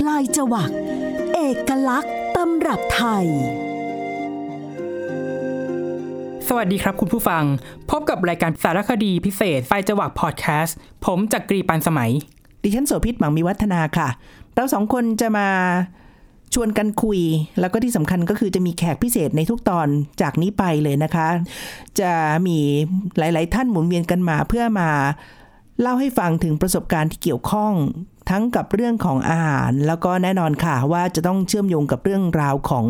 ปลายจวัก เอกลักษณ์ตำรับไทย สวัสดีครับคุณผู้ฟัง พบกับรายการสารคดีพิเศษไฟจวักพอดแคสต์ผมจักกรีปันสมัย ดิฉันโสภิตหมังมีวัฒนาค่ะ เราสองคนจะมาชวนกันคุย แล้วก็ที่สำคัญก็คือจะมีแขกพิเศษในทุกตอนจากนี้ไปเลยนะคะ จะมีหลาย ๆ ท่านหมุนเวียนกันมาเพื่อมาเล่าให้ฟังถึงประสบการณ์ที่เกี่ยวข้อง ทั้งกับเรื่องของอาหาร แล้วก็แน่นอนค่ะว่าจะต้องเชื่อมโยงกับเรื่องราวของ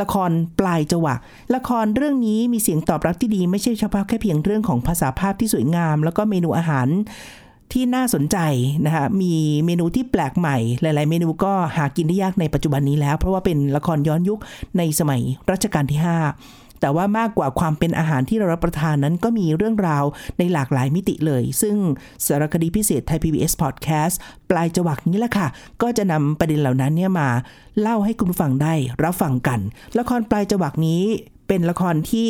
ละครปลายจวักละครเรื่องนี้มีเสียงตอบรับที่ดีไม่ใช่เฉพาะแค่เพียงเรื่องของภาษาภาพที่สวยงาม แล้วก็เมนูอาหารที่น่าสนใจนะคะมีเมนูที่แปลกใหม่ หลาย ๆ เมนูก็หากินได้ยากในปัจจุบันนี้แล้ว เพราะว่าเป็นละครย้อนยุคในสมัยรัชกาลที่ 5 แต่ว่ามากกว่าความเป็นอาหารที่เรารับประทานนั้นก็มีเรื่องราวในหลากหลายมิติเลย ซึ่งสารคดีพิเศษไทย PBS Podcast ปลายจวักนี้แหละค่ะ ก็จะนำประเด็นเหล่านั้นเนี่ยมาเล่าให้คุณฟังได้รับฟังกัน ละครปลายจวักนี้เป็นละครที่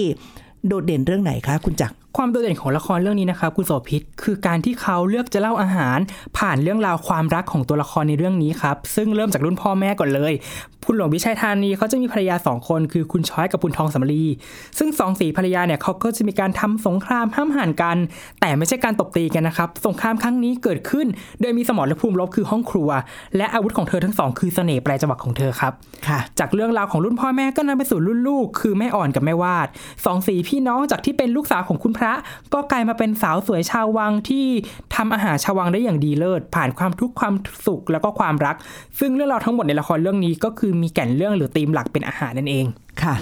โดดเด่นเรื่องไหนคะคุณจักร ความโดดเด่นของละครเรื่องนี้นะครับคุณโสภิตคือการที่เขาเลือกจะเล่าอาหาร ผ่านเรื่องราวความรักของตัวละครในเรื่องนี้ครับซึ่งเริ่มจากรุ่นพ่อแม่ก่อนเลย คุณหลวงวิชัยธานีเขาจะมีภรรยาสองคนคือคุณช้อยกับคุณทองสำลีซึ่งสองสีภรรยาเนี่ยเขาก็จะมีการทำสงครามห้ามหันกัน แต่ไม่ใช่การตบตีกันนะครับสงครามครั้งนี้เกิดขึ้น โดยมีสมรภูมิรบคือห้องครัว และอาวุธของเธอทั้งสองคือเสน่ห์ปลายจังหวะของเธอครับค่ะ จากเรื่องราวของรุ่นพ่อแม่ก็นำไปสู่รุ่นลูก คือแม่อ่อนกับแม่วาดสองสีพี่น้องจากที่เป็นลูกสาวของคุณพระก็กลายมาเป็นสาวสวยชาววังที่ทำอาหารชาววังได้อย่างดีเลิศ ผ่านความทุกข์ความสุขแล้วก็ความรัก ซึ่งเรื่องราวทั้งหมดในละครเรื่องนี้ก็คือมีแก่นเรื่องหรือธีมหลักเป็นอาหารนั่นเองค่ะ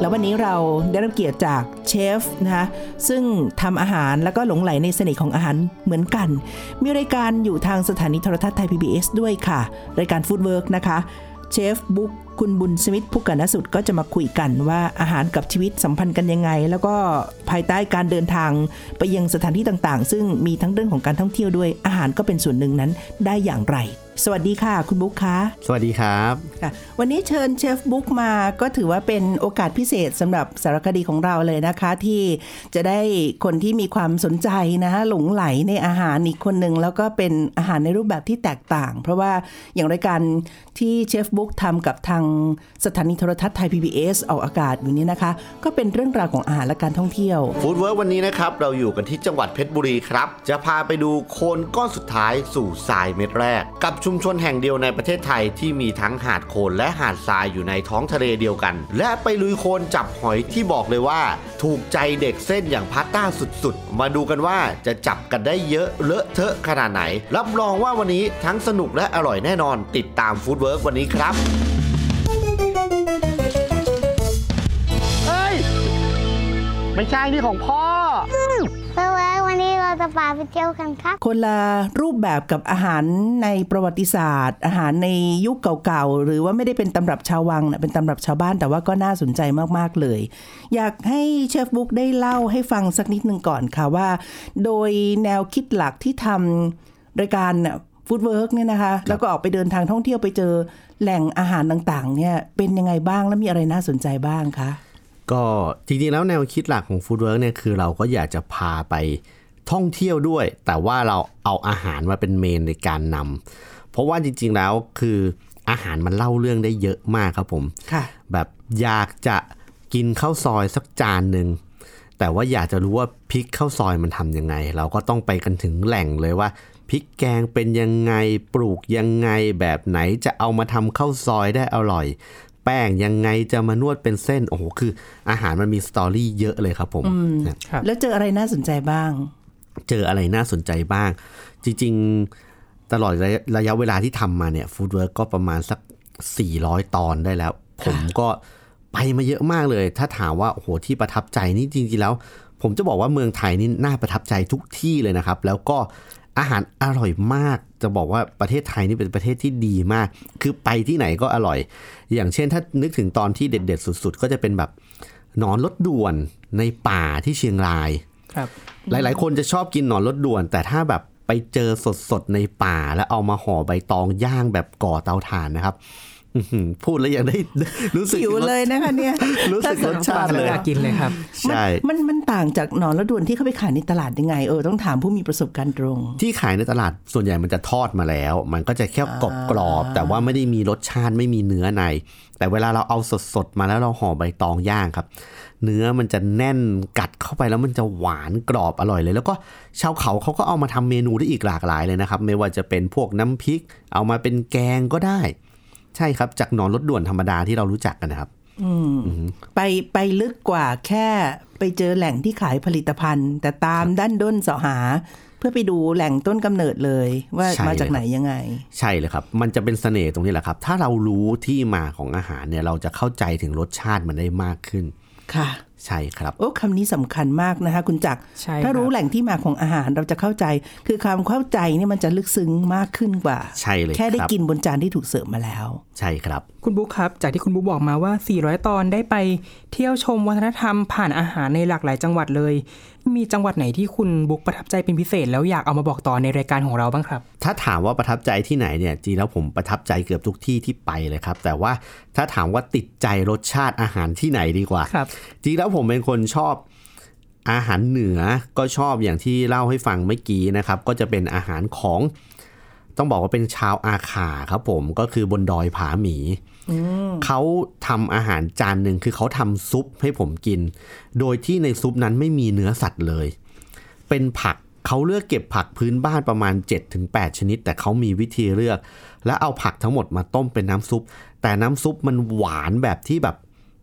แล้ววันนี้เราได้รับเกียรติจากเชฟนะคะซึ่งทำอาหารแล้วก็หลงไหลในเสน่ห์ของอาหารเหมือนกัน มีรายการอยู่ทางสถานีโทรทัศน์ไทย PBS ด้วยค่ะ รายการฟู้ดเวิร์กนะคะ เชฟบุ๊กคุณบุญสมิทธผู้กันนสุดก็จะมาคุยกันว่าอาหารกับชีวิตสัมพันธ์กันยังไง แล้วก็ภายใต้การเดินทางไปยังสถานที่ต่างๆ ซึ่งมีทั้งเรื่องของการท่องเที่ยวด้วยอาหารก็เป็นส่วนหนึ่งนั้นได้อย่างไร สวัสดีค่ะ คุณบุ๊กคะสวัสดีครับค่ะวันนี้เชิญเชฟบุ๊กมาก็ถือว่าเป็นโอกาสพิเศษสำหรับสารคดีของเราเลยนะคะ ที่จะได้คนที่มีความสนใจนะคะหลงไหลในอาหารอีกคนหนึ่งแล้วก็เป็นอาหารในรูปแบบที่แตกต่าง เพราะว่าอย่างรายการที่เชฟบุ๊กทำกับทางสถานีโทรทัศน์ไทย PBS ออกอากาศอยู่นี้นะคะ ก็เป็นเรื่องราวของอาหารและการท่องเที่ยว Foodwork วันนี้นะครับเราอยู่กันที่จังหวัดเพชรบุรีครับ จะพาไปดูโคลนก้อนสุดท้ายสู่ทรายเม็ดแรกกับชุมชนแห่งเดียวในประเทศไทยที่มีทั้งหาดโคลนและหาดทรายอยู่ในท้องทะเลเดียวกัน และไปลุยโคลนจับหอยที่บอกเลยว่า ถูกใจเด็กเส้นอย่างพาสต้าสุดๆ มาดูกันว่าจะจับกันได้เยอะเลอะเทอะขนาดไหน รับรองว่าวันนี้ทั้งสนุกและอร่อยแน่นอน ติดตามฟู้ดเวิร์กวันนี้ครับเฮ้ย ไม่ใช่นี่ของพ่อ เราจะพาไปเที่ยวกันครับ คนละรูปแบบกับอาหารในประวัติศาสตร์ อาหารในยุคเก่าๆ หรือว่าไม่ได้เป็นตำรับชาววังนะเป็นตำรับชาวบ้านแต่ว่าก็น่าสนใจมากๆเลย อยากให้เชฟบุ๊กได้เล่าให้ฟังสักนิดหนึ่งก่อนค่ะว่า โดยแนวคิดหลักที่ทำรายการ Foodwork เนี่ยนะคะ แล้วก็ออกไปเดินทางท่องเที่ยวไปเจอแหล่งอาหารต่างๆ เนี่ยเป็นยังไงบ้างและมีอะไรน่าสนใจบ้างคะก็จริงๆแล้วแนวคิดหลักของ Foodwork เนี่ยคือเราก็อยากจะพาไป ท่องเที่ยวด้วย แต่ว่าเราเอาอาหารมาเป็น main ในการนำเพราะว่าจริง ๆแล้วคืออาหารมันเล่าเรื่องได้เยอะมากครับผมค่ะแบบอยากจะกินข้าวซอยสักจานหนึ่งแต่ว่าอยากจะรู้ว่าพริกข้าวซอยมันทำยังไง เราก็ต้องไปกันถึงแหล่งเลยว่าพริกแกงเป็นยังไงปลูกยังไงแบบไหนจะเอามาทำข้าวซอยได้อร่อย แป้งยังไงจะมานวดเป็นเส้น โอ้โห คืออาหารมันมีสตอรี่เยอะเลยครับผมนะครับแล้วเจออะไรน่าสนใจบ้าง เจออะไรน่าสนใจบ้าง จริง ๆ ตลอดระยะระยะเวลาที่ทำมาเนี่ยฟู้ดเวิร์กก็ประมาณสัก 400 ตอนได้แล้ว ผมก็ไปมาเยอะมากเลย ถ้าถามว่าโอ้โหที่ประทับใจนี่จริงๆแล้ว ผมจะบอกว่าเมืองไทยนี่น่าประทับใจทุกที่เลยนะครับ แล้วก็อาหารอร่อยมาก จะบอกว่าประเทศไทยนี่เป็นประเทศที่ดีมาก คือไปที่ไหนก็อร่อย อย่างเช่นถ้านึกถึงตอนที่เด็ด ๆ สุด ๆ ก็จะเป็นแบบนอนรถด่วนในป่าที่เชียงราย ครับหลาย ๆ คนจะชอบกินหนอนรถด่วน แต่ถ้าแบบไปเจอสดๆในป่าแล้วเอามาห่อใบตองย่างแบบก่อเตาถ่านนะครับอื้อหือพูดแล้วยังได้รู้สึกหิวเลยนะคะเนี่ยรู้สึกรสชาติเลยอยากกินเลยครับใช่มันมันต่างจากหนอนและด่วนที่เขาไปขายในตลาดยังไงเออต้องถามผู้มีประสบการณ์ตรง ที่ขายในตลาดส่วนใหญ่มันจะทอดมาแล้ว มันก็จะแค่กรอบกรอบๆแต่ว่าไม่ได้มีรสชาติไม่มีเนื้อใน แต่เวลาเราเอาสดๆมาแล้วเราห่อใบตองย่างครับ เนื้อมันจะแน่นกัดเข้าไปแล้วมันจะหวานกรอบอร่อยเลย แล้วก็ชาวเขาเขาก็เอามาทำเมนูได้อีกหลากหลายเลยนะครับ ไม่ว่าจะเป็นพวกน้ำพริก เอามาเป็นแกงก็ได้ ใช่ครับจากหนอนรถด่วนธรรมดาที่เรารู้จักกันนะครับไปไปลึกกว่าแค่ไปเจอแหล่งที่ขายผลิตภัณฑ์ แต่ตามด้านด้นเสาะหา เพื่อไปดูแหล่งต้นกำเนิดเลย ว่าใช่มาจากเลยครับไหนยังไง ใช่เลยครับ มันจะเป็นเสน่ห์ตรงนี้แหละครับ ถ้าเรารู้ที่มาของอาหารเนี่ยเราจะเข้าใจถึงรสชาติมันได้มากขึ้น ค่ะ ใช่ครับ โอ้คำนี้สำคัญมากนะคะคุณจักรใช่ถ้ารู้ครับแหล่งที่มาของอาหารเราจะเข้าใจ คือความเข้าใจเนี่ยมันจะลึกซึ้งมากขึ้นกว่า ใช่เลยแค่ได้ครับกินบนจานที่ถูกเสิร์ฟมาแล้ว ใช่ครับ คุณบุ๊คครับ จากที่คุณบุ๊คบอกมาว่า 400 ตอนได้ไปเที่ยวชมวัฒนธรรมผ่านอาหารในหลากหลายจังหวัดเลย มีจังหวัดไหนที่คุณบุ๊คประทับใจเป็นพิเศษ แล้วอยากเอามาบอกต่อในรายการของเราบ้างครับ ถ้าถามว่าประทับใจที่ไหนเนี่ยจริงแล้วผมประทับใจเกือบทุกที่ที่ไปเลยครับ แต่ว่าถ้าถามว่าติดใจรสชาติอาหารที่ไหนดีกว่าครับจริงแล้วผมเป็นคนชอบอาหารเหนือก็ชอบอย่างที่เล่าให้ฟังเมื่อกี้นะครับ ก็จะเป็นอาหารของ ต้องบอกว่าเป็นชาวอาขาครับผมก็คือบนดอยผาหมี เขาทำอาหารจานหนึ่งคือเขาทำซุปให้ผมกิน โดยที่ในซุปนั้นไม่มีเนื้อสัตว์เลย เป็นผักเขาเลือกเก็บผักพื้นบ้านประมาณ 7-8 ชนิด แต่เขามีวิธีเลือก และเอาผักทั้งหมดมาต้มเป็นน้ำซุป แต่น้ำซุปมันหวานแบบที่แบบ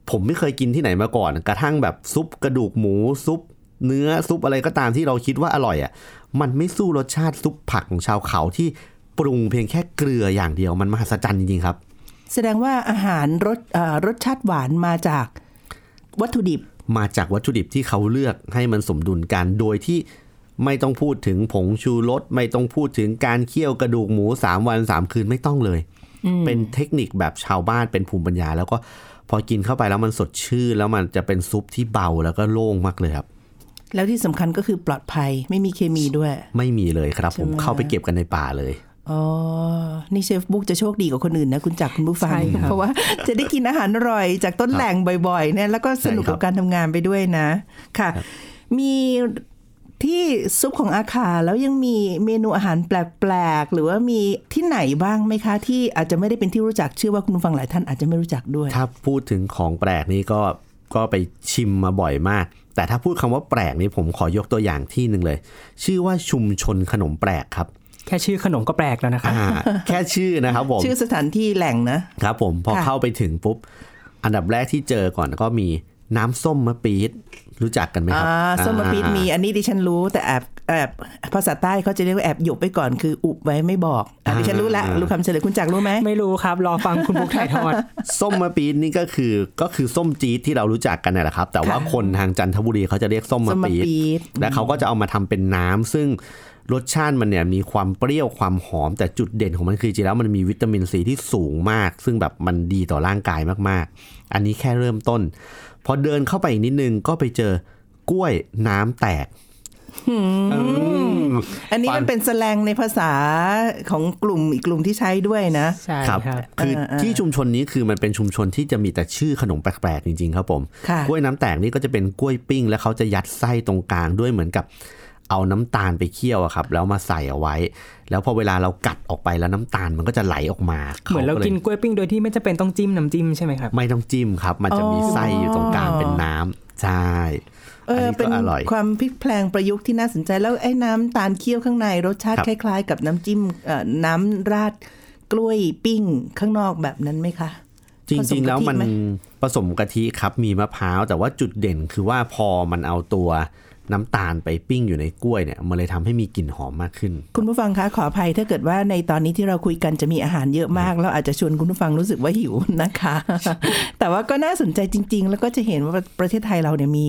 ผมไม่เคยกินที่ไหนมาก่อน กระทั่งแบบซุปกระดูกหมูซุปเนื้อซุปอะไรก็ตามที่เราคิดว่าอร่อยอะ มันไม่สู้รสชาติซุปผักของชาวเขาที่ปรุงเพียงแค่เกลืออย่างเดียวมันมหัศจรรย์จริงๆครับ แสดงว่าอาหารรสเอ่อรสชาติหวานมาจากวัตถุดิบ มาจากวัตถุดิบที่เขาเลือกให้มันสมดุลกันโดยที่ไม่ต้องพูดถึงผงชูรสไม่ต้องพูดถึงการเคี่ยวกระดูกหมู3วัน3คืนไม่ต้องเลย เป็นเทคนิคแบบชาวบ้านเป็นภูมิปัญญา แล้วก็พอกินเข้าไปแล้วมันสดชื่นแล้วมันจะเป็นซุปที่เบาแล้วก็โล่งมากเลยครับ แล้วที่สำคัญก็คือปลอดภัยไม่มีเคมีด้วย ไม่มีเลยครับ ผมใช่ไหมเข้าไปเก็บกันในป่าเลย อ๋อ นี่เชฟบุ๊กจะโชคดีกว่าคนอื่นนะ คุณจักรคุณผู้ฟังใช่ครับเพราะว่าจะได้กินอาหารอร่อยจากต้นแหล่งบ่อยๆเนี่ยแล้วก็สนุกใช่ครักับบการทำงานไปด้วยนะ ค่ะ มีที่ซุปของอาคาแล้วยังมีเมนูอาหารแปลกๆ หรือว่ามีที่ไหนบ้างไหมคะ ที่อาจจะไม่ได้เป็นที่รู้จักเชื่อว่าคุณผู้ฟังหลายท่านอาจจะไม่รู้จักด้วย ถ้าพูดถึงของแปลกนี่ก็ก็ไปชิมมาบ่อยมาก แต่ถ้าพูดคำว่าแปลกนี่ผมขอยกตัวอย่างที่หนึ่งเลย ชื่อว่าชุมชนขนมแปลกครับ แค่ชื่อขนมก็แปลกแล้วนะครับอ่าแค่ชื่อนะครับผมชื่อสถานที่แหล่งนะครับผมพอค่ะเข้าไปถึงปุ๊บ อันดับแรกที่เจอก่อนก็มีน้ำส้มมะปี๊ดรู้จักกันไหมคอ่ารับส้มมะปี๊ดอ่ามีอันนี้ดิฉันรู้แต่แอบแอบภาษาใต้เขาจะเรียกว่าแอบหยบไปก่อนคืออุบไว้ไม่บอกอะดิฉันรู้ละรู้คำเฉลยคุณจักรรู้ไหมไม่รู้ครับ รอฟังคุณบุ๊คถ่ายทอดส้มมะปี๊ดนี่ก็คือก็คือส้มจี๊ดที่เรารู้จักกันนี่แหละครับ แต่ว่าคนทางจันทบุรีเขาจะเรียกส้มส้มะมมะปี๊ดปี๊ดและเขาก็จะเอามาทำเป็นน้ำซึ่ง รสชาติมันเนี่ยมีความเปรี้ยวความหอม แต่จุดเด่นของมันคือจริงแล้วมันมีวิตามินซีที่สูงมาก ซึ่งแบบมันดีต่อร่างกายมากๆ อันนี้แค่เริ่มต้น พอเดินเข้าไปอีกนิดนึงก็ไปเจอกล้วยน้ำแตกอันนี้ฟังมันเป็นแสลงในภาษาของกลุ่มอีกกลุ่มที่ใช้ด้วยนะใช่ครับครับคือเออเออที่ชุมชนนี้คือมันเป็นชุมชนที่จะมีแต่ชื่อขนมแปลกๆจริงๆครับผมค่ะกล้วยน้ำแตกนี่ก็จะเป็นกล้วยปิ้ง แล้วเขาจะยัดไส้ตรงกลางด้วยเหมือนกับ เอาน้ำตาลไปเคี่ยวอะครับ แล้วมาใส่เอาไว้ แล้วพอเวลาเรากัดออกไปแล้วน้ำตาลมันก็จะไหลออกมาเหมือนเราขลยกินกล้วยปิ้งโดยที่ไม่จำเป็นต้องจิ้มน้ำจิ้มใช่ไหมครับ ไม่ต้องจิ้มครับ มันจะมีอ๋อไส้อยู่ตรงกลางเป็นน้ำใช่เออันอนี้เป็นก็อร่อยความพลิกแพลงประยุกต์ที่น่าสนใจแล้วไอ้น้ำตาลเคี่ยวข้างในรสชาติครับคล้าย ๆ กับน้ำจิ้มเอ่อน้ำราดกล้วยปิ้งข้างนอกแบบนั้นไหมคะจริงๆแล้วมันผสมกะทิไหมผสมกะทิครับมีมะพร้าวแต่ว่าจุดเด่นคือว่าพอมันเอาตัว น้ำตาลไปปิ้งอยู่ในกล้วยเนี่ยมันเลยทำให้มีกลิ่นหอมมากขึ้น คุณผู้ฟังคะขออภัยถ้าเกิดว่าในตอนนี้ที่เราคุยกันจะมีอาหารเยอะมาก แล้วอาจจะชวนคุณผู้ฟังรู้สึกว่าหิวนะคะ แต่ว่าก็น่าสนใจจริง ๆ แล้วก็จะเห็นว่าประเทศไทยเราเนี่ยมี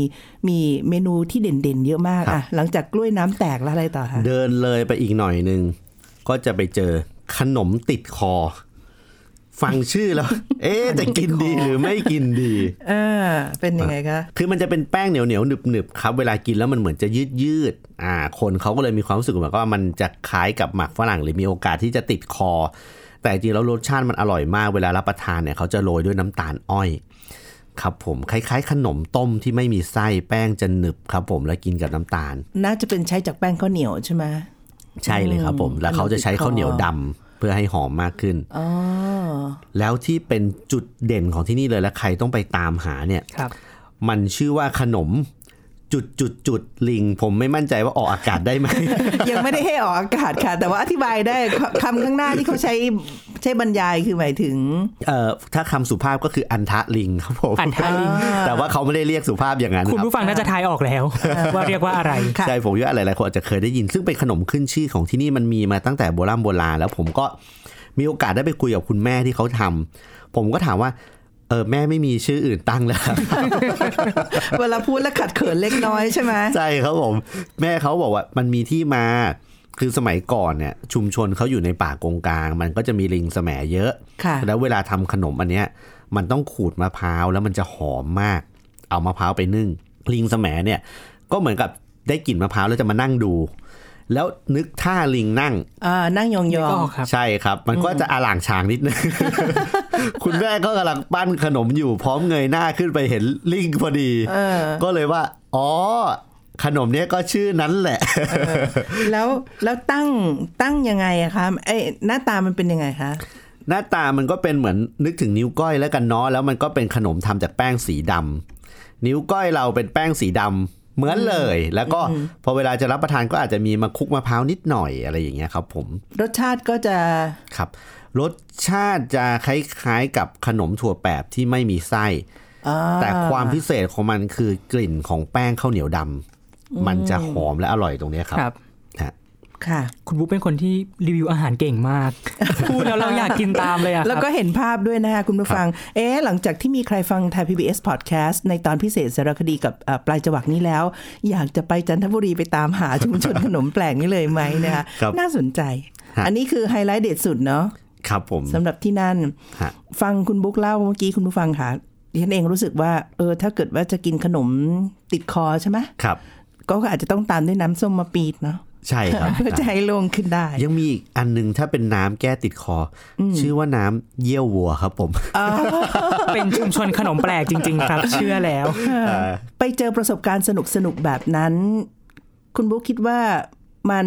มีเมนูที่เด่นๆ เยอะมากครับอะหลังจากกล้วยน้ำแตกแล้วอะไรต่อคะเดินเลยไปอีกหน่อยหนึ่งก็จะไปเจอขนมติดคอ ฟังชื่อแล้ว เอ๊ะจะกินดีหรือไม่กินดีอ่าเป็นยังไงคะ คือมันจะเป็นแป้งเหนียวเหนียวหนึบหนึบๆครับ เวลากินแล้วมันเหมือนจะยืดยืดๆอ่า คนเขาก็เลยมีความรู้สึกเหมือนกับว่ามันจะคล้ายกับหมักฝรั่งหรือมีโอกาสที่จะติดคอ แต่จริงแล้วรสชาติมันอร่อยมาก เวลารับประทานเนี่ยเขาจะโรยด้วยน้ำตาลอ้อยครับผมคล้ายๆ ขนมต้มที่ไม่มีไส้แป้งจะหนึบครับ ผมแล้วกินกับน้ำตาล น่าจะเป็นใช้จากแป้งข้าวเหนียวใช่ไหมใช่เลยครับผม แล้วเขาจะใช้ข้าวเหนียวดำ เพื่อให้หอมมากขึ้นอ๋อแล้วที่เป็นจุดเด่นของที่นี่เลยและใครต้องไปตามหาเนี่ยครับมันชื่อว่าขนมจุดจุดจุดลิง ผมไม่มั่นใจว่าออกอากาศได้ไหมยังไม่ได้ให้ออกอากาศค่ะ แต่ว่าอธิบายได้คคำข้างหน้าที่เขาใช้ใช้บรรยายคือหมายถึงเอ่อถ้าคำสุภาพก็คืออันทะลิงครับผมอันทะลิง แต่ว่าเขาไม่ได้เรียกสุภาพอย่างนั้นคุณรับผู้ฟังน่าจะทายออกแล้ว ว่าเรียกว่าอะไรค่ะใช่ผมว่าหลายๆคนอาจจะเคยได้ยิน ซึ่งเป็นขนมขึ้นชื่อของที่นี่มันมีมาตั้งแต่โบราณโบราณแล้วผมก็มีโอกาสได้ไปคุยกับคุณแม่ที่เขาทำผมก็ถามว่าเออแม่ไม่มีชื่ออื่นตั้งแล้วเวลาพูดแล้วขัดเขินเล็กน้อยใช่ไหมใช่ครับผม แม่เขาบอกว่ามันมีที่มา คือสมัยก่อนเนี่ยชุมชนเขาอยู่ในป่ากงกลาง มันก็จะมีลิงแสมเยอะค่ะแล้วเวลาทำขนมอันเนี้ยมันต้องขูดมะพร้าวแล้วมันจะหอมมาก เอามะพร้าวไปนึ่ง ลิงแสมเนี่ย ก็เหมือนกับได้กลิ่นมะพร้าวแล้วจะมานั่งดู แล้วนึกท่าลิงนั่งอ่านั่งยองยอก็งครับใช่ครับ มันก็จะอล่างชางนิดนึงคุณแม่ก็กำลังปั้นขนมอยู่พร้อมเงยหน้าขึ้นไปเห็นลิงพอดีเออก็เลยว่าอ๋อ ขนมเนี้ยก็ชื่อนั้นแหละ แล้วแล้วตั้งตั้งยังไงอะคะไอ้หน้าตามันเป็นยังไงคะหน้าตามันก็เป็นเหมือนนึกถึงนิ้วก้อยแล้วกันเนาะแล้วมันก็เป็นขนมทำจากแป้งสีดำนิ้วก้อยเราเป็นแป้งสีดำเหมือนเลย แล้วก็พอเวลาจะรับประทานก็อาจจะมีมาคลุกมะพร้าวนิดหน่อยอะไรอย่างเงี้ยครับ ผม รสชาติก็จะครับ รสชาติจะคล้ายๆกับขนมถั่วแปบที่ไม่มีไส้อ่าแต่ความพิเศษของมันคือกลิ่นของแป้งข้าวเหนียวดำ มันจะหอมและอร่อยตรงเนี้ยครับครับฮะค่ะ คุณบุ๊กเป็นคนที่รีวิวอาหารเก่งมาก พูดแล้วเราอยากกินตามเลยอะครับแล้วก็เห็นภาพด้วยนะคะคุณผู้ฟัง เอ๊ะหลังจากที่มีใครฟังไทย PBS Podcast ในตอนพิเศษสารคดีกับเอ่อปลายจวักนี้แล้ว อยากจะไปจันทบุรีไปตามหาชุมชนขนมแปลกนี้เลยไหมนะคะครับน่าสนใจฮะอันนี้คือไฮไลท์เด็ดสุดเนาะครับผมสำหรับที่นั่นฮะฟังคุณบุ๊กเล่าเมื่อกี้คุณผู้ฟังค่ะดิฉันเองรู้สึกว่าเออถ้าเกิดว่าจะกินขนมติดคอใช่ไหมครับ ก็อาจจะต้องตามด้วยน้ำส้มมะปี๊ดเนาะใช่ครับเพื่อจะให้โล่งขึ้นได้ ยังมีอีกอันหนึ่งถ้าเป็นน้ำแก้ติดคออชื่อว่าน้ำเยี่ยววัวครับผม เป็นชุมชนขนมแปลกจริง ๆ ครับ เชื่อแล้ว ไปเจอประสบการณ์สนุกสนุกๆแบบนั้น คุณบุ๊คคิดว่ามัน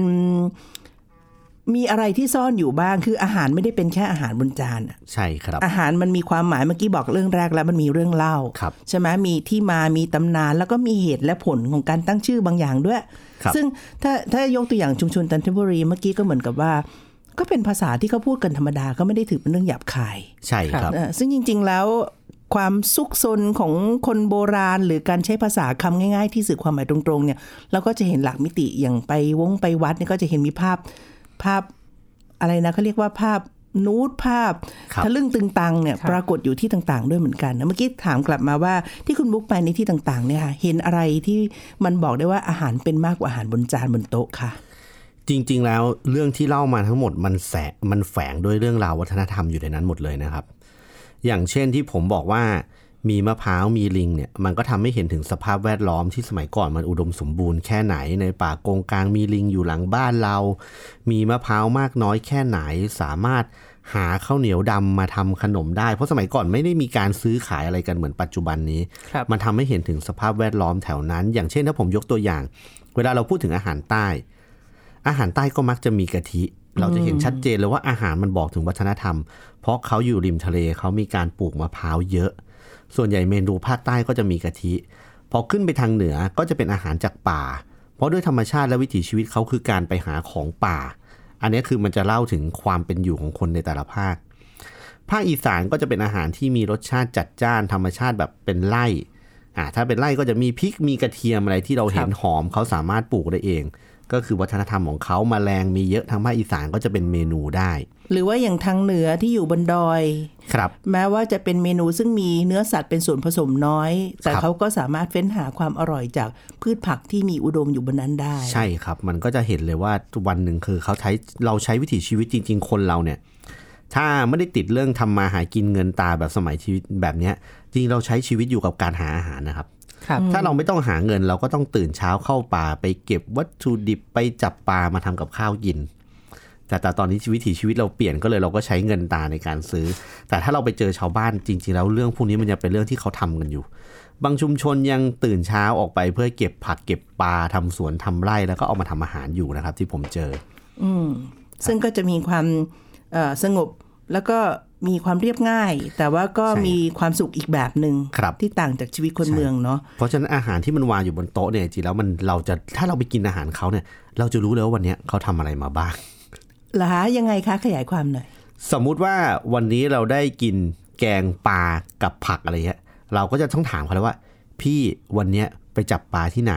มีอะไรที่ซ่อนอยู่บ้างคืออาหารไม่ได้เป็นแค่อาหารบนจานอะใช่ครับ อาหารมันมีความหมายเมื่อกี้บอกเรื่องแรกแล้วมันมีเรื่องเล่าครับใช่ไหมมีที่มามีตำนานแล้วก็มีเหตุและผลของการตั้งชื่อบางอย่างด้วยครับซึ่งถ้าถ้ายกตัวอย่างชุมชนจันทบุรีเมื่อกี้ก็เหมือนกับว่า ก็เป็นภาษาที่เขาพูดกันธรรมดาก็ไม่ได้ถือเป็นเรื่องหยาบคาย ใช่ครับเอ่อซึ่งจริง ๆแล้วความซุกซนของคนโบราณ หรือการใช้ภาษาคำง่าย ๆ ที่สื่อความหมายตรงๆเนี่ยเราก็จะเห็นหลักมิติอย่างไปวงไปวัดเนี่ยก็จะเห็นมีภาพ ภาพอะไรนะเขาเรียกว่าภาพนูดภาพครับทะลึ่งตึงตังเนี่ยครับปรากฏอยู่ที่ต่างๆ ด้วยเหมือนกันนะเมื่อกี้ถามกลับมาว่าที่คุณบุ๊กไปในที่ต่างๆเนี่ยค่ะเห็นอะไรที่มันบอกได้ว่าอาหารเป็นมากกว่าอาหารบนจานบนโต๊ะค่ะ จริง ๆ แล้วเรื่องที่เล่ามาทั้งหมดมันแสมันแฝงด้วยเรื่องราววัฒนธรรมอยู่ในนั้นหมดเลยนะครับ อย่างเช่นที่ผมบอกว่า มีมะพร้าวมีลิงเนี่ยมันก็ทำให้เห็นถึงสภาพแวดล้อมที่สมัยก่อนมันอุดมสมบูรณ์แค่ไหน ในป่ากงกลางมีลิงอยู่หลังบ้านเรา มีมะพร้าวมากน้อยแค่ไหนสามารถหาข้าวเหนียวดำมาทำขนมได้ เพราะสมัยก่อนไม่ได้มีการซื้อขายอะไรกันเหมือนปัจจุบันนี้ครับมันทำให้เห็นถึงสภาพแวดล้อมแถวนั้น อย่างเช่นถ้าผมยกตัวอย่าง เวลาเราพูดถึงอาหารใต้ อาหารใต้ก็มักจะมีกะทิ เราจะเห็นชัดเจนเลยว่าอาหารมันบอกถึงวัฒนธรรม เพราะเขาอยู่ริมทะเลเขามีการปลูกมะพร้าวเยอะ ส่วนใหญ่เมนูภาคใต้ก็จะมีกะทิ พอขึ้นไปทางเหนือก็จะเป็นอาหารจากป่า เพราะด้วยธรรมชาติและวิถีชีวิตเขาคือการไปหาของป่า อันนี้คือมันจะเล่าถึงความเป็นอยู่ของคนในแต่ละภาค ภาคอีสานก็จะเป็นอาหารที่มีรสชาติจัดจ้านธรรมชาติแบบเป็นไร่อ่าถ้าเป็นไร่ก็จะมีพริกมีกระเทียมอะไรที่เราเห็นหอมเขาสามารถปลูกได้เอง ก็คือวัฒนธรรมของเขามาแมลงมีเยอะทางภาคอีสานก็จะเป็นเมนูได้ หรือว่าอย่างทางเหนือที่อยู่บนดอยครับแม้ว่าจะเป็นเมนูซึ่งมีเนื้อสัตว์เป็นส่วนผสมน้อย แต่ครับเขาก็สามารถเฟ้นหาความอร่อยจากพืชผักที่มีอุดมอยู่บนนั้นได้ ใช่ครับ มันก็จะเห็นเลยว่าวันหนึ่งคือเขาใช้เราใช้วิถีชีวิตจริง ๆ คนเราเนี่ย ถ้าไม่ได้ติดเรื่องทำมาหากินเงินตาแบบสมัยชีวิตแบบเนี้ย จริงเราใช้ชีวิตอยู่กับการหาอาหารนะครับครับถ้าเราไม่ต้องหาเงินเราก็ต้องตื่นเช้าเข้าป่าไปเก็บวัตถุดิบไปจับปลามาทำกับข้าวกิน แต่แต่ตอนนี้ชีวิตถีชีวิตเราเปลี่ยนก็เลยเราก็ใช้เงินตาในการซื้อ แต่ถ้าเราไปเจอชาวบ้านจริง ๆ แล้วเรื่องพวกนี้มันยังเป็นเรื่องที่เขาทำกันอยู่ บางชุมชนยังตื่นเช้าออกไปเพื่อเก็บผักเก็บปลาทำสวนทำไร่แล้วก็เอามาทำอาหารอยู่นะครับ ที่ผมเจอซึ่งก็จะมีความเอ่อสงบแล้วก็มีความเรียบง่าย แต่ว่าก็ใช่มีความสุขอีกแบบหนึง่งครับที่ต่างจากชีวิตคนเมืองเนาะเพราะฉะนั้นอาหารที่มันวางอยู่บนโต๊ะเนี่ยจริงๆแล้วมันเราจะถ้าเราไปกินอาหารเขาเนี่ย เราจะรู้เลยว่าวันเนี้ยเขาทำอะไรมาบ้างเหรอคะยังไงคะขยายความหน่อย สมมุติว่าวันนี้เราได้กินแกงปลากับผักอะไรเงี้ยเราก็จะต้องถามเขาแล้วว่า พี่วันเนี้ยไปจับปลาที่ไหน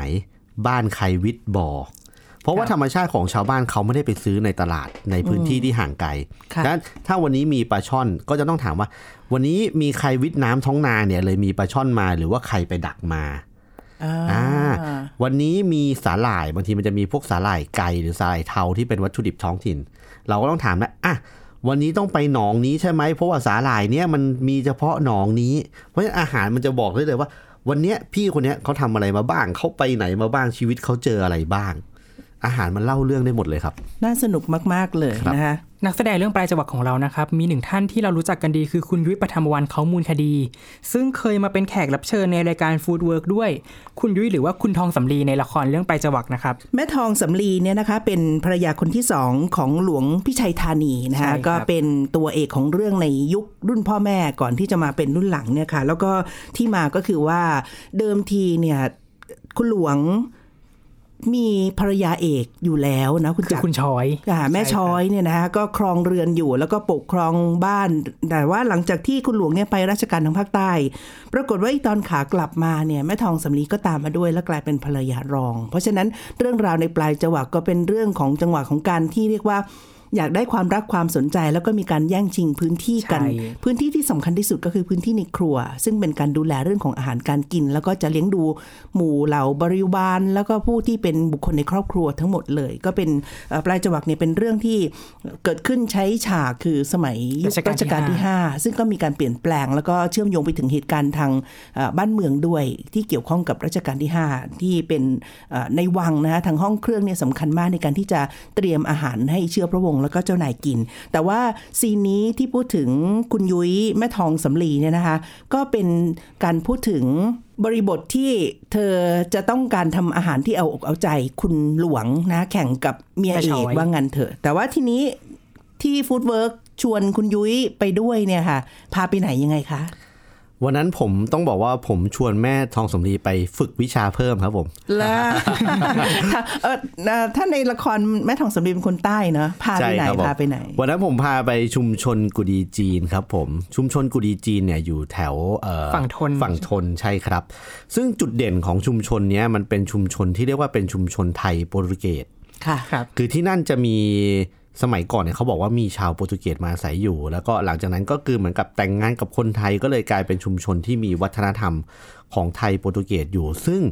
บ้านใครวิทย์บ่อเพราะว่าธรรมชาติของชาวบ้านเขาไม่ได้ไปซื้อในตลาดในพื้นที่ที่ห่างไกลค่ะดังนั้นถ้าวันนี้มีปลาช่อนก็จะต้องถามว่า วันนี้มีใครวิทย์น้ำท้องนาเนี่ยเลยมีปลาช่อนมาหรือว่าใครไปดักมาอ่าวันนี้มีสาหร่ายบางทีมันจะมีพวกสาหร่ายไก่หรือสาหร่ายเทาที่เป็นวัตถุดิบท้องถิ่น เราก็ต้องถามนะอะวันนี้ต้องไปหนองนี้ใช่ไหมเพราะว่าสาหร่ายเนี่ยมันมีเฉพาะหนองนี้ เพราะฉะนั้นอาหารมันจะบอกได้เลยว่า วันเนี้ยพี่คนเนี้ยเขาทำอะไรมาบ้างเขาไปไหนมาบ้างชีวิตเขาเจออะไรบ้าง อาหารมันเล่าเรื่องได้หมดเลยครับ น่าสนุกมาก ๆ เลยครับนะคะ นักแสดงเรื่องปลายจังหวัดของเรานะครับ มีหนึ่งท่านที่เรารู้จักกันดีคือคุณยุ้ยปฐมวันเขามูลคดี ซึ่งเคยมาเป็นแขกรับเชิญในรายการฟู้ดเวิร์กด้วย คุณยุ้ยหรือว่าคุณทองสำลีในละครเรื่องปลายจังหวัดนะครับ แม่ทองสำลีเนี่ยนะคะ เป็นภรรยาคนที่สองของหลวงพิชัยธานีนะใช่ครัคะบก็เป็นตัวเอกของเรื่องในยุครุ่นพ่อแม่ก่อนที่จะมาเป็นรุ่นหลังเนี่ยค่ะ แล้วก็ที่มาก็คือว่าเดิมทีเนี่ยคุณหลวง มีภรรยาเอกอยู่แล้วนะคุณคือจักรคุณชอยค่ะแม่ใช่ครับช้อยเนี่ยนะคะก็ครองเรือนอยู่แล้วก็ปกครองบ้าน แต่ว่าหลังจากที่คุณหลวงเนี่ยไปราชการทางภาคใต้ ปรากฏว่าอีตอนขากลับมาเนี่ยแม่ทองสำลีก็ตามมาด้วยแล้วกลายเป็นภรรยารอง เพราะฉะนั้นเรื่องราวในปลายจังหวะก็เป็นเรื่องของจังหวะของการที่เรียกว่า อยากได้ความรักความสนใจ แล้วก็มีการแย่งชิงพื้นที่กันใช่พื้นที่ที่สำคัญที่สุดก็คือพื้นที่ในครัว ซึ่งเป็นการดูแลเรื่องของอาหารการกิน แล้วก็จะเลี้ยงดูหมู่เหล่าบริวารแล้วก็ผู้ที่เป็นบุคคลในครอบครัวทั้งหมดเลย ก็เป็นเอ่อปลายจวักเนี่ยเป็นเรื่องที่เกิดขึ้นใช้ฉากคือสมัยยุครัชกาลที่รัชกาลที่ห้า5ซึ่งก็มีการเปลี่ยนแปลง แล้วก็เชื่อมโยงไปถึงเหตุการณ์ทางเอ่อบ้านเมืองด้วย ที่เกี่ยวข้องกับรัชกาลที่ 5 ที่เป็นเอ่อในวังนะฮะทางห้องเครื่องเนี่ยสำคัญมากในการที่จะเตรียมอาหารให้เชื้อพระวงศ์แล้วก็เจ้านายกิน แต่ว่าซีนนี้ที่พูดถึงคุณยุ้ยแม่ทองสำลีเนี่ยนะคะ ก็เป็นการพูดถึงบริบทที่เธอจะต้องการทำอาหารที่เอาอกเอาใจคุณหลวงนะแข่งกับเมียแม่เอช้กอยว่างั้นเถอะ แต่ว่าทีนี้ที่ Foodwork ชวนคุณยุ้ยไปด้วยเนี่ยค่ะ พาไปไหนยังไงคะ วันนั้นผมต้องบอกว่าผมชวนแม่ทองสมรีไปฝึกวิชาเพิ่มครับผมแล้วถ้าเออเอ่อถ้าในละครแม่ทองสำลีเป็นคนใต้เนอะพาไปไหนใช่ครับผมพาไปไหน วันนั้นผมพาไปชุมชนกุดีจีนครับผมชุมชนกุดีจีนเนี่ยอยู่แถวเอ่อฝั่งทนฝั่งทนใช่ครับ ซึ่งจุดเด่นของชุมชนเนี้ยมันเป็นชุมชนที่เรียกว่าเป็นชุมชนไทยโปรตุเกสค่ะครับคือที่นั่นจะมี สมัยก่อนเนี่ยเขาบอกว่ามีชาวโปรตุเกสมาอาศัยอยู่ แล้วก็หลังจากนั้นก็คือเหมือนกับแต่งงานกับคนไทยก็เลยกลายเป็นชุมชนที่มีวัฒนธรรมของไทยโปรตุเกสอยู่ ซึ่ง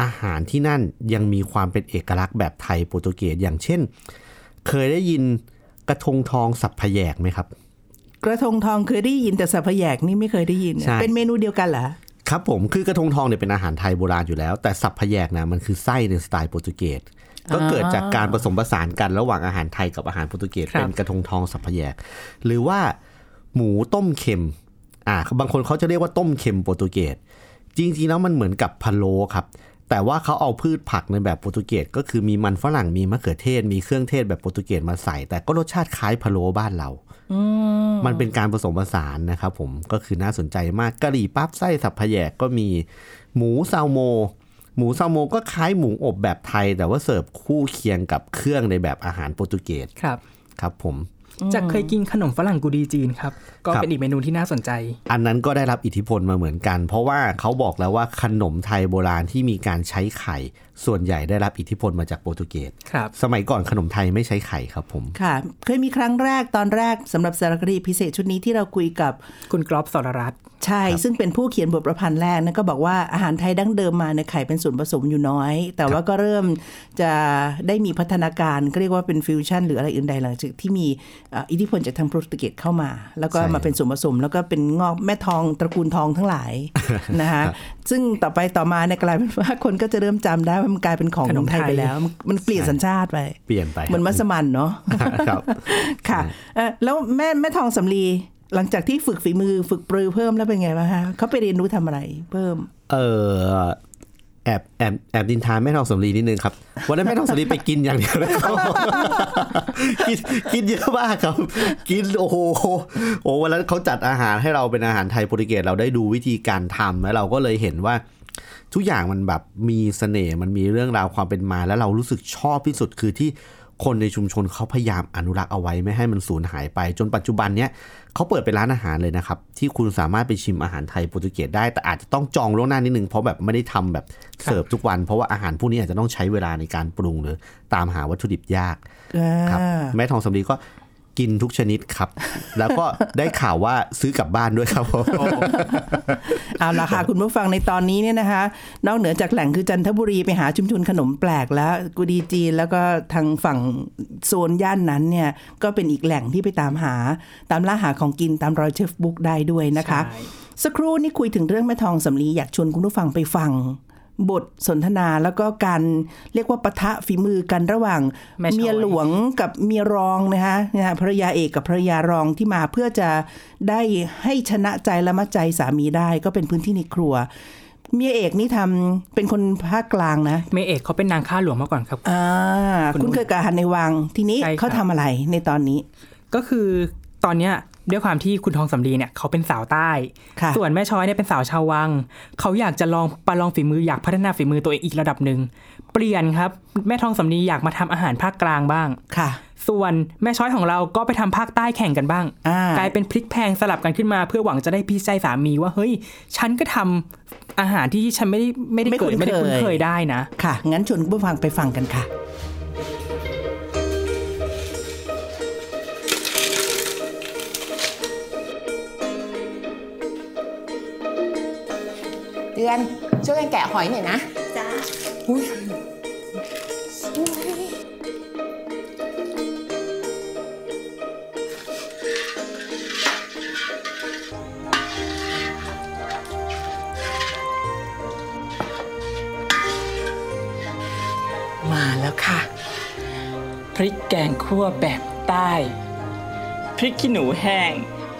อาหารที่นั่นยังมีความเป็นเอกลักษณ์แบบไทยโปรตุเกสอย่างเช่น เคยได้ยินกระทงทองสับพะแยกไหมครับ กระทงทองเคยได้ยินแต่สัพแยกนี่ไม่เคยได้ยินใช่เป็นเมนูเดียวกันเหรอครับผมคือกระทงทองเนี่ยเป็นอาหารไทยโบราณอยู่แล้ว แต่สับพะแยกนะมันคือไส้ในสไตล์โปรตุเกส ก็เกิดจากการผสมผสานกันระหว่างอาหารไทยกับอาหารโปรตุเกสครับเป็นกระทงทองสับพะแยก หรือว่าหมูต้มเค็มอ่าบางคนเขาจะเรียกว่าต้มเค็มโปรตุเกสจริงๆแล้วมันเหมือนกับพะโล้ครับ แต่ว่าเขาเอาพืชผักในแบบโปรตุเกสก็คือมีมันฝรั่งมีมะเขือเทศ มีเครื่องเทศแบบโปรตุเกสมาใส่ แต่ก็รสชาติคล้ายพะโล้บ้านเรามันเป็นการผสมผสานนะครับผมก็คือน่าสนใจมากกะหรี่ปั๊บไส้สับพะแยกก็มีหมูซาวโม หมูซาวโมก็คล้ายหมูอบแบบไทย แต่ว่าเสิร์ฟคู่เคียงกับเครื่องในแบบอาหารโปรตุเกสครับ ครับผมจากเคยกินขนมฝรั่งกูดีจีนครับ ก็ครับเป็นอีกเมนูที่น่าสนใจ อันนั้นก็ได้รับอิทธิพลมาเหมือนกัน เพราะว่าเขาบอกแล้วว่าขนมไทยโบราณที่มีการใช้ไข่ ส่วนใหญ่ได้รับอิทธิพลมาจากโปรตุเกสครับสมัยก่อนขนมไทยไม่ใช้ไข่ครับผมค่ะ เคยมีครั้งแรกตอนแรกสำหรับสารคดีพิเศษชุดนี้ที่เราคุยกับคุณกรอบสรรัตน์ใช่ ซึ่งเป็นผู้เขียนบทประพันธ์แรกนั่นก็บอกว่าอาหารไทยดั้งเดิมมาเนี่ยไข่เป็นส่วนผสมอยู่น้อย แต่ว่าก็เริ่มจะได้มีพัฒนาการก็เรียกว่าเป็นฟิวชั่นหรืออะไรอื่นใดหลังจากที่มีเอ่ออิทธิพลจากทางโปรตุเกสเข้ามา แล้วก็ใช่มาเป็นส่วนผสม แล้วก็เป็นงอกแม่ทองตระกูลทองทั้งหลายนะคะซึ่งต่อไปต่อมาเนี่ยกลายเป็นว่าคนก็จะเริ่มจำได้ว่ามันกลายเป็นของขนมไทยไทยไปแล้วมันมันเปลี่ยนสัญชาติไป เปลี่ยนไปเหมือนมัสมั่นเนาะครับค่ะเอ่อแล้วแม่แม่ทองสำลีหลังจากที่ฝึกฝีมือฝึกปรือเพิ่มแล้วเป็นไงบ้างคะเขาไปเรียนรู้ทำอะไรเพิ่ม เออแอบแอบแอบดินทานแม่ทองสำลีนิดนึงครับวันนั้นแม่ทองสำลีไปกินอย่างเดียวเลยครับกินกินเยอะมากครับ กินโอ้โหโอ้วันนั้นเขาจัดอาหารให้เราเป็นอาหารไทยโปรตุเกสเราได้ดูวิธีการทำแล้วเราก็เลยเห็นว่า ทุกอย่างมันแบบมีเสน่ห์มันมีเรื่องราวความเป็นมา แล้วเรารู้สึกชอบที่สุดคือที่คนในชุมชนเขาพยายามอนุรักษ์เอาไว้ไม่ให้มันสูญหายไป จนปัจจุบันเนี้ยเขาเปิดเป็นร้านอาหารเลยนะครับ ที่คุณสามารถไปชิมอาหารไทยโปรตุเกสได้แต่อาจจะต้องจองล่วงหน้านิดนึงเพราะแบบไม่ได้ทำแบบเสิร์ฟทุกวัน เพราะว่าอาหารพวกนี้อาจจะต้องใช้เวลาในการปรุงหรือตามหาวัตถุดิบยากครับอ่าแม่ทองสำลีก็ กินทุกชนิดครับ แล้วก็ได้ข่าวว่าซื้อกลับบ้านด้วยครับผมเอาละค่ะ คุณผู้ฟังในตอนนี้เนี่ยนะคะ นอกเหนือจากแหล่งคือจันทบุรีไปหาชุมชนขนมแปลกแล้วกุดีจีนแล้วก็ทางฝั่งโซนย่านนั้นเนี่ยก็เป็นอีกแหล่งที่ไปตามหา ตามล่าหาของกินตามรอยเชฟบุ๊กได้ด้วยนะคะใช่สักครู่นี่คุยถึงเรื่องแม่ทองสำลีอยากชวนคุณผู้ฟังไปฟัง บทสนทนาแล้วก็การเรียกว่าปะทะฝีมือกันระหว่างแม่ช้อยเมียหลวงกับเมียรองนะคะนะคะภรรยาเอกกับภรรยารองที่มาเพื่อจะได้ให้ชนะใจและมัดใจสามีได้ก็เป็นพื้นที่ในครัวเมียเอกนี่ทำเป็นคนภาคกลางนะเมเอกเขาเป็นนางข้าหลวงมาก่อนครับอ่าคุณคุณเคยกับอาหารในวังทีนี้ใช่ครับเขาทำอะไรในตอนนี้ ก็คือตอนเนี้ย ด้วยความที่คุณทองสำลีเนี่ยเขาเป็นสาวใต้ค่ะส่วนแม่ช้อยเนี่ยเป็นสาวชาววัง เขาอยากจะลองประลองฝีมืออยากพัฒนาฝีมือตัวเองอีกระดับหนึ่ง เปลี่ยนครับ แม่ทองสำลีอยากมาทำอาหารภาคกลางบ้างค่ะ ส่วนแม่ช้อยของเราก็ไปทำภาคใต้แข่งกันบ้างอ่ากลายเป็นพลิกแพลงสลับกันขึ้นมา เพื่อหวังจะได้พี่ใจสามีว่าเฮ้ย ฉันก็ทำอาหารที่ฉันไม่ได้ไม่ได้เกิดไม่ได้คุ้นเคยได้นะ ค่ะ งั้นชวนคุณผู้ฟังไปฟังกันค่ะ เดือน ช่วยกันแกะหอยหน่อยนะจ้าอุ้ยมาแล้วค่ะ พริกแกงคั่วแบบใต้ พริกขี้หนูแห้ง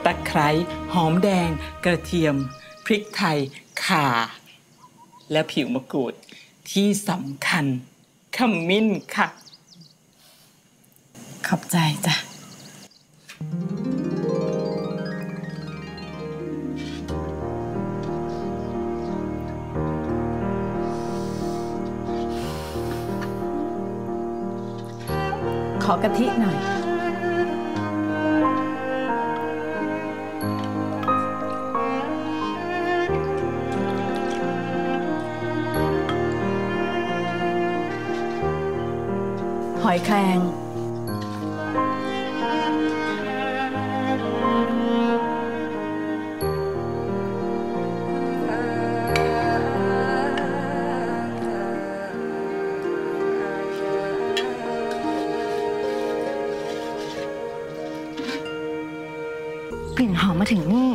ตะไคร้ หอมแดง กระเทียม พริกไทย ข่า และผิวมะกรูดที่สำคัญขมิ้นค่ะ ขอบใจจ้ะขอกะทิหน่อย อยแครงกลิ่นหอมมาถึงนี่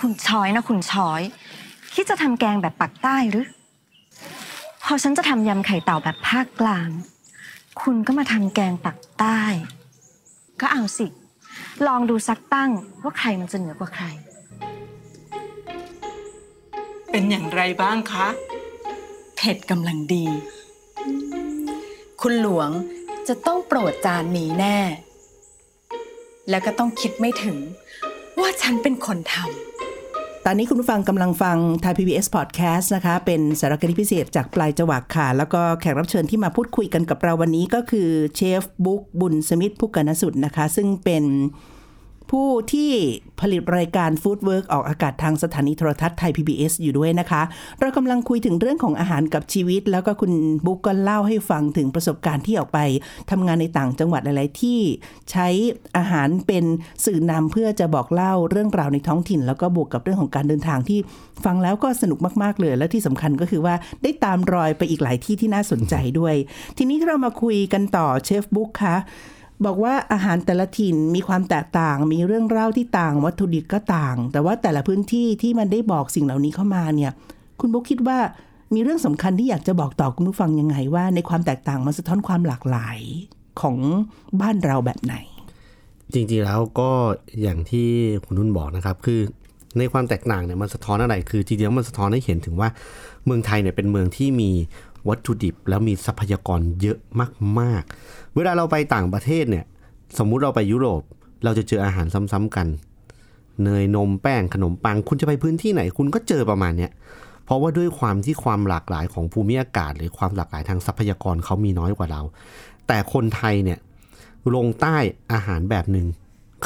คุณช้อยนะคุณช้อย คิดจะทำแกงแบบปักใต้หรือ อฉันจะทำยำไข่เต่าแบบภาคกลาง คุณก็มาทำแกงปักใต้ ก็เอาสิ ลองดูสักตั้งว่าใครมันจะเหนือกว่าใคร เป็นอย่างไรบ้างคะ เผ็ดกำลังดี คุณหลวงจะต้องโปรดจานนี้แน่ แล้วก็ต้องคิดไม่ถึงว่าฉันเป็นคนทำ ตอนนี้คุณผู้ฟังกำลังฟังไทยพีวีเอสพอดแคสต์นะคะ เป็นสารคดีพิเศษจากปลายจวักค่ะ แล้วก็แขกรับเชิญที่มาพูดคุยกันกับเราวันนี้ก็คือเชฟบุ๊กบุญสมิทธิ์พุกกนสุดนะคะ ซึ่งเป็น ผู้ที่ผลิตรายการ Food Work ออกอากาศทางสถานีโทรทัศน์ไทย PBS อยู่ด้วยนะคะ เรากำลังคุยถึงเรื่องของอาหารกับชีวิต แล้วก็คุณบุ๊กก็เล่าให้ฟังถึงประสบการณ์ที่ออกไปทำงานในต่างจังหวัดหลาย ๆ ที่ใช้อาหารเป็นสื่อนำเพื่อจะบอกเล่าเรื่องราวในท้องถิ่น แล้วก็บวกกับเรื่องของการเดินทางที่ฟังแล้วก็สนุกมาก ๆ เลย และที่สำคัญก็คือว่าได้ตามรอยไปอีกหลายที่ที่น่าสนใจด้วย ทีนี้ถ้าเรามาคุยกันต่อเชฟบุ๊กคะ บอกว่าอาหารแต่ละถิ่นมีความแตกต่าง มีเรื่องเล่าที่ต่าง วัตถุดิบก็ต่าง แต่ว่าแต่ละพื้นที่ที่มันได้บอกสิ่งเหล่านี้เข้ามาเนี่ย คุณบุ๊กคิดว่ามีเรื่องสำคัญที่อยากจะบอกต่อคุณผู้ฟังยังไงว่า ในความแตกต่างมันสะท้อนความหลากหลายของบ้านเราแบบไหน จริงๆแล้วก็อย่างที่คุณนุ่นบอกนะครับ คือในความแตกต่างเนี่ยมันสะท้อนอะไร คือจริงๆแล้วมันสะท้อนให้เห็นถึงว่าเมืองไทยเนี่ยเป็นเมืองที่มี วัตถุดิบแล้วมีทรัพยากรเยอะมาก ๆ เวลาเราไปต่างประเทศเนี่ย สมมุติเราไปยุโรป เราจะเจออาหารซ้ำๆกัน เนยนมแป้งขนมปัง คุณจะไปพื้นที่ไหนคุณก็เจอประมาณเนี้ยเพราะว่าด้วยความที่ความหลากหลายของภูมิอากาศ หรือความหลากหลายทางทรัพยากรเขามีน้อยกว่าเรา แต่คนไทยเนี่ยลงใต้อาหารแบบหนึ่ง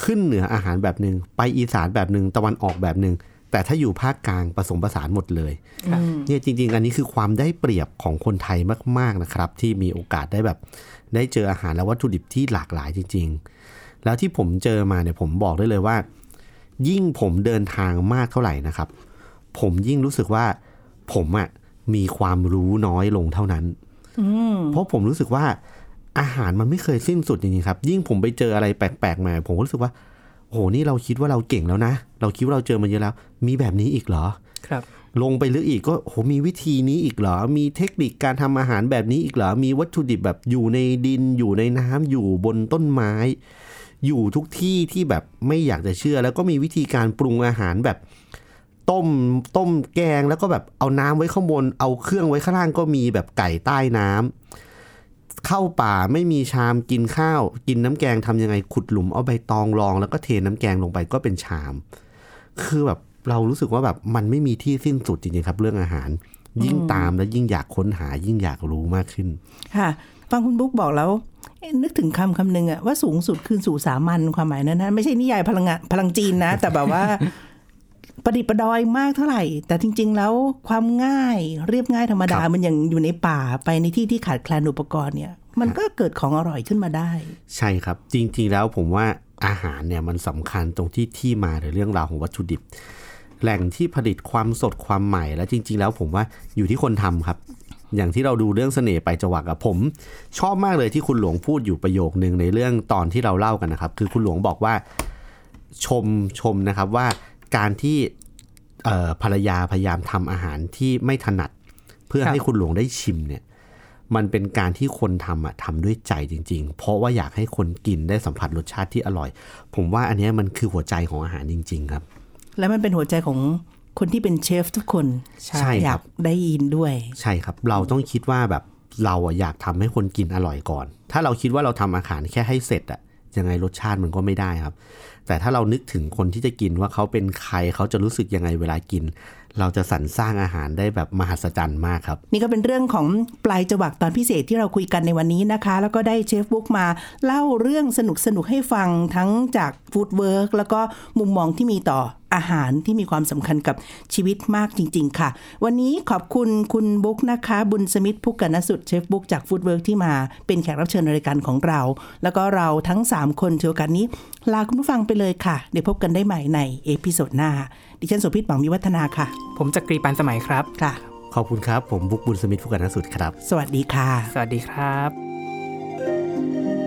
ขึ้นเหนืออาหารแบบหนึ่งไปอีสานแบบหนึ่งตะวันออกแบบหนึ่ง แต่ถ้าอยู่ภาคกลางผสมผสานหมดเลยเนี่ยจริง ๆ อันนี้คือความได้เปรียบของคนไทยมาก ๆนะครับ ที่มีโอกาสได้แบบได้เจออาหารและวัตถุดิบที่หลากหลายจริง ๆ แล้วที่ผมเจอมาเนี่ยผมบอกได้เลยว่า ยิ่งผมเดินทางมากเท่าไหร่นะครับ ผมยิ่งรู้สึกว่าผมอะมีความรู้น้อยลงเท่านั้นเพราะผมรู้สึกว่าอาหารมันไม่เคยสิ้นสุดจริงๆครับ ยิ่งผมไปเจออะไรแปลกๆมา ผมก็รู้สึกว่า โอ้โหนี่เราคิดว่าเราเก่งแล้วนะ เราคิดว่าเราเจอมาเยอะแล้ว มีแบบนี้อีกเหรอครับ ลงไปลึกอีกก็โหมีวิธีนี้อีกเหรอ มีเทคนิคการทำอาหารแบบนี้อีกเหรอ มีวัตถุดิบแบบอยู่ในดินอยู่ในน้ำอยู่บนต้นไม้ อยู่ทุกที่ที่แบบไม่อยากจะเชื่อ แล้วก็มีวิธีการปรุงอาหารแบบต้มต้มแกงแล้วก็แบบเอาน้ำไว้ข้างบน เอาเครื่องไว้ข้างล่างก็มีแบบไก่ใต้น้ำ เข้าป่าไม่มีชามกินข้าว กินน้ำแกงทำยังไงขุดหลุมเอาใบตองรอง แล้วก็เทน้ำแกงลงไปก็เป็นชาม คือแบบเรารู้สึกว่าแบบมันไม่มีที่สิ้นสุดจริงๆครับ เรื่องอาหาร ยิ่งตามแล้วยิ่งอยากค้นหายิ่งอยากรู้มากขึ้น ค่ะฟังคุณบุ๊กบอกแล้วนึกถึงคำคำหนึ่งอะว่าสูงสุดคืนสู่สามัญความหมายนั้นนะไม่ใช่นิยายพลังงานพลังจีนนะ แต่แบบว่า ประดิษฐ์ประดอยมากเท่าไหร่ แต่จริง ๆ แล้วความง่ายเรียบง่ายธรรมดาครับมันอย่างอยู่ในป่าไปในที่ที่ขาดแคลนอุปกรณ์เนี่ย มันก็เกิดของอร่อยขึ้นมาได้ ใช่ครับ จริง ๆ แล้วผมว่าอาหารเนี่ยมันสำคัญตรงที่ที่มาหรือเรื่องราวของวัตถุดิบ แหล่งที่ผลิตความสดความใหม่และจริง ๆ แล้วผมว่าอยู่ที่คนทำครับ อย่างที่เราดูเรื่องเสน่ห์ไปจวักอะผม ชอบมากเลยที่คุณหลวงพูดอยู่ประโยคนึงในเรื่องตอนที่เราเล่ากันนะครับ คือคุณหลวงบอกว่าชมชมนะครับว่า การที่เอ่อภรรยาพยายามทำอาหารที่ไม่ถนัด เพื่อครับให้คุณหลวงได้ชิมเนี่ย มันเป็นการที่คนทำอะทำด้วยใจจริง ๆ เพราะว่าอยากให้คนกินได้สัมผัสรสชาติที่อร่อย ผมว่าอันเนี้ยมันคือหัวใจของอาหารจริง ๆ ครับ และมันเป็นหัวใจของคนที่เป็นเชฟทุกคนใช่อคยารักบได้ยินด้วย ใช่ครับ เราต้องคิดว่าแบบเราอะอยากทำให้คนกินอร่อยก่อน ถ้าเราคิดว่าเราทำอาหารแค่ให้เสร็จอะ ยังไงรสชาติมันก็ไม่ได้ครับ แต่ถ้าเรานึกถึงคนที่จะกินว่าเขาเป็นใครเขาจะรู้สึกยังไงเวลากิน เราจะสรรสร้างอาหารได้แบบมหัศจรรย์มากครับ นี่ก็เป็นเรื่องของปลายจวักตอนพิเศษที่เราคุยกันในวันนี้นะคะ แล้วก็ได้เชฟบุ๊กมาเล่าเรื่องสนุกสนุกให้ฟังทั้งจาก Foodwork แล้วก็มุมมองที่มีต่ออาหารที่มีความสำคัญกับชีวิตมากจริง ๆ ค่ะ วันนี้ขอบคุณคุณบุ๊กนะคะ บุญสมิทธิ์พุกกนสุดเชฟบุ๊กจาก Foodwork ที่มาเป็นแขกรับเชิญรายการของเรา แล้วก็เราทั้ง 3 คนถือโอกาสนี้ ลาคุณผู้ฟังไปเลยค่ะ เดี๋ยวพบกันได้ใหม่ใน episode หน้า ดิฉันโสภิตหวังมีวัฒนาค่ะ ผมจักรีปานสมัยครับค่ะ ขอบคุณครับ ผมบุ๊กบุญสมิทธิ์ผู้กันนสุดครับ สวัสดีค่ะ สวัสดีครับ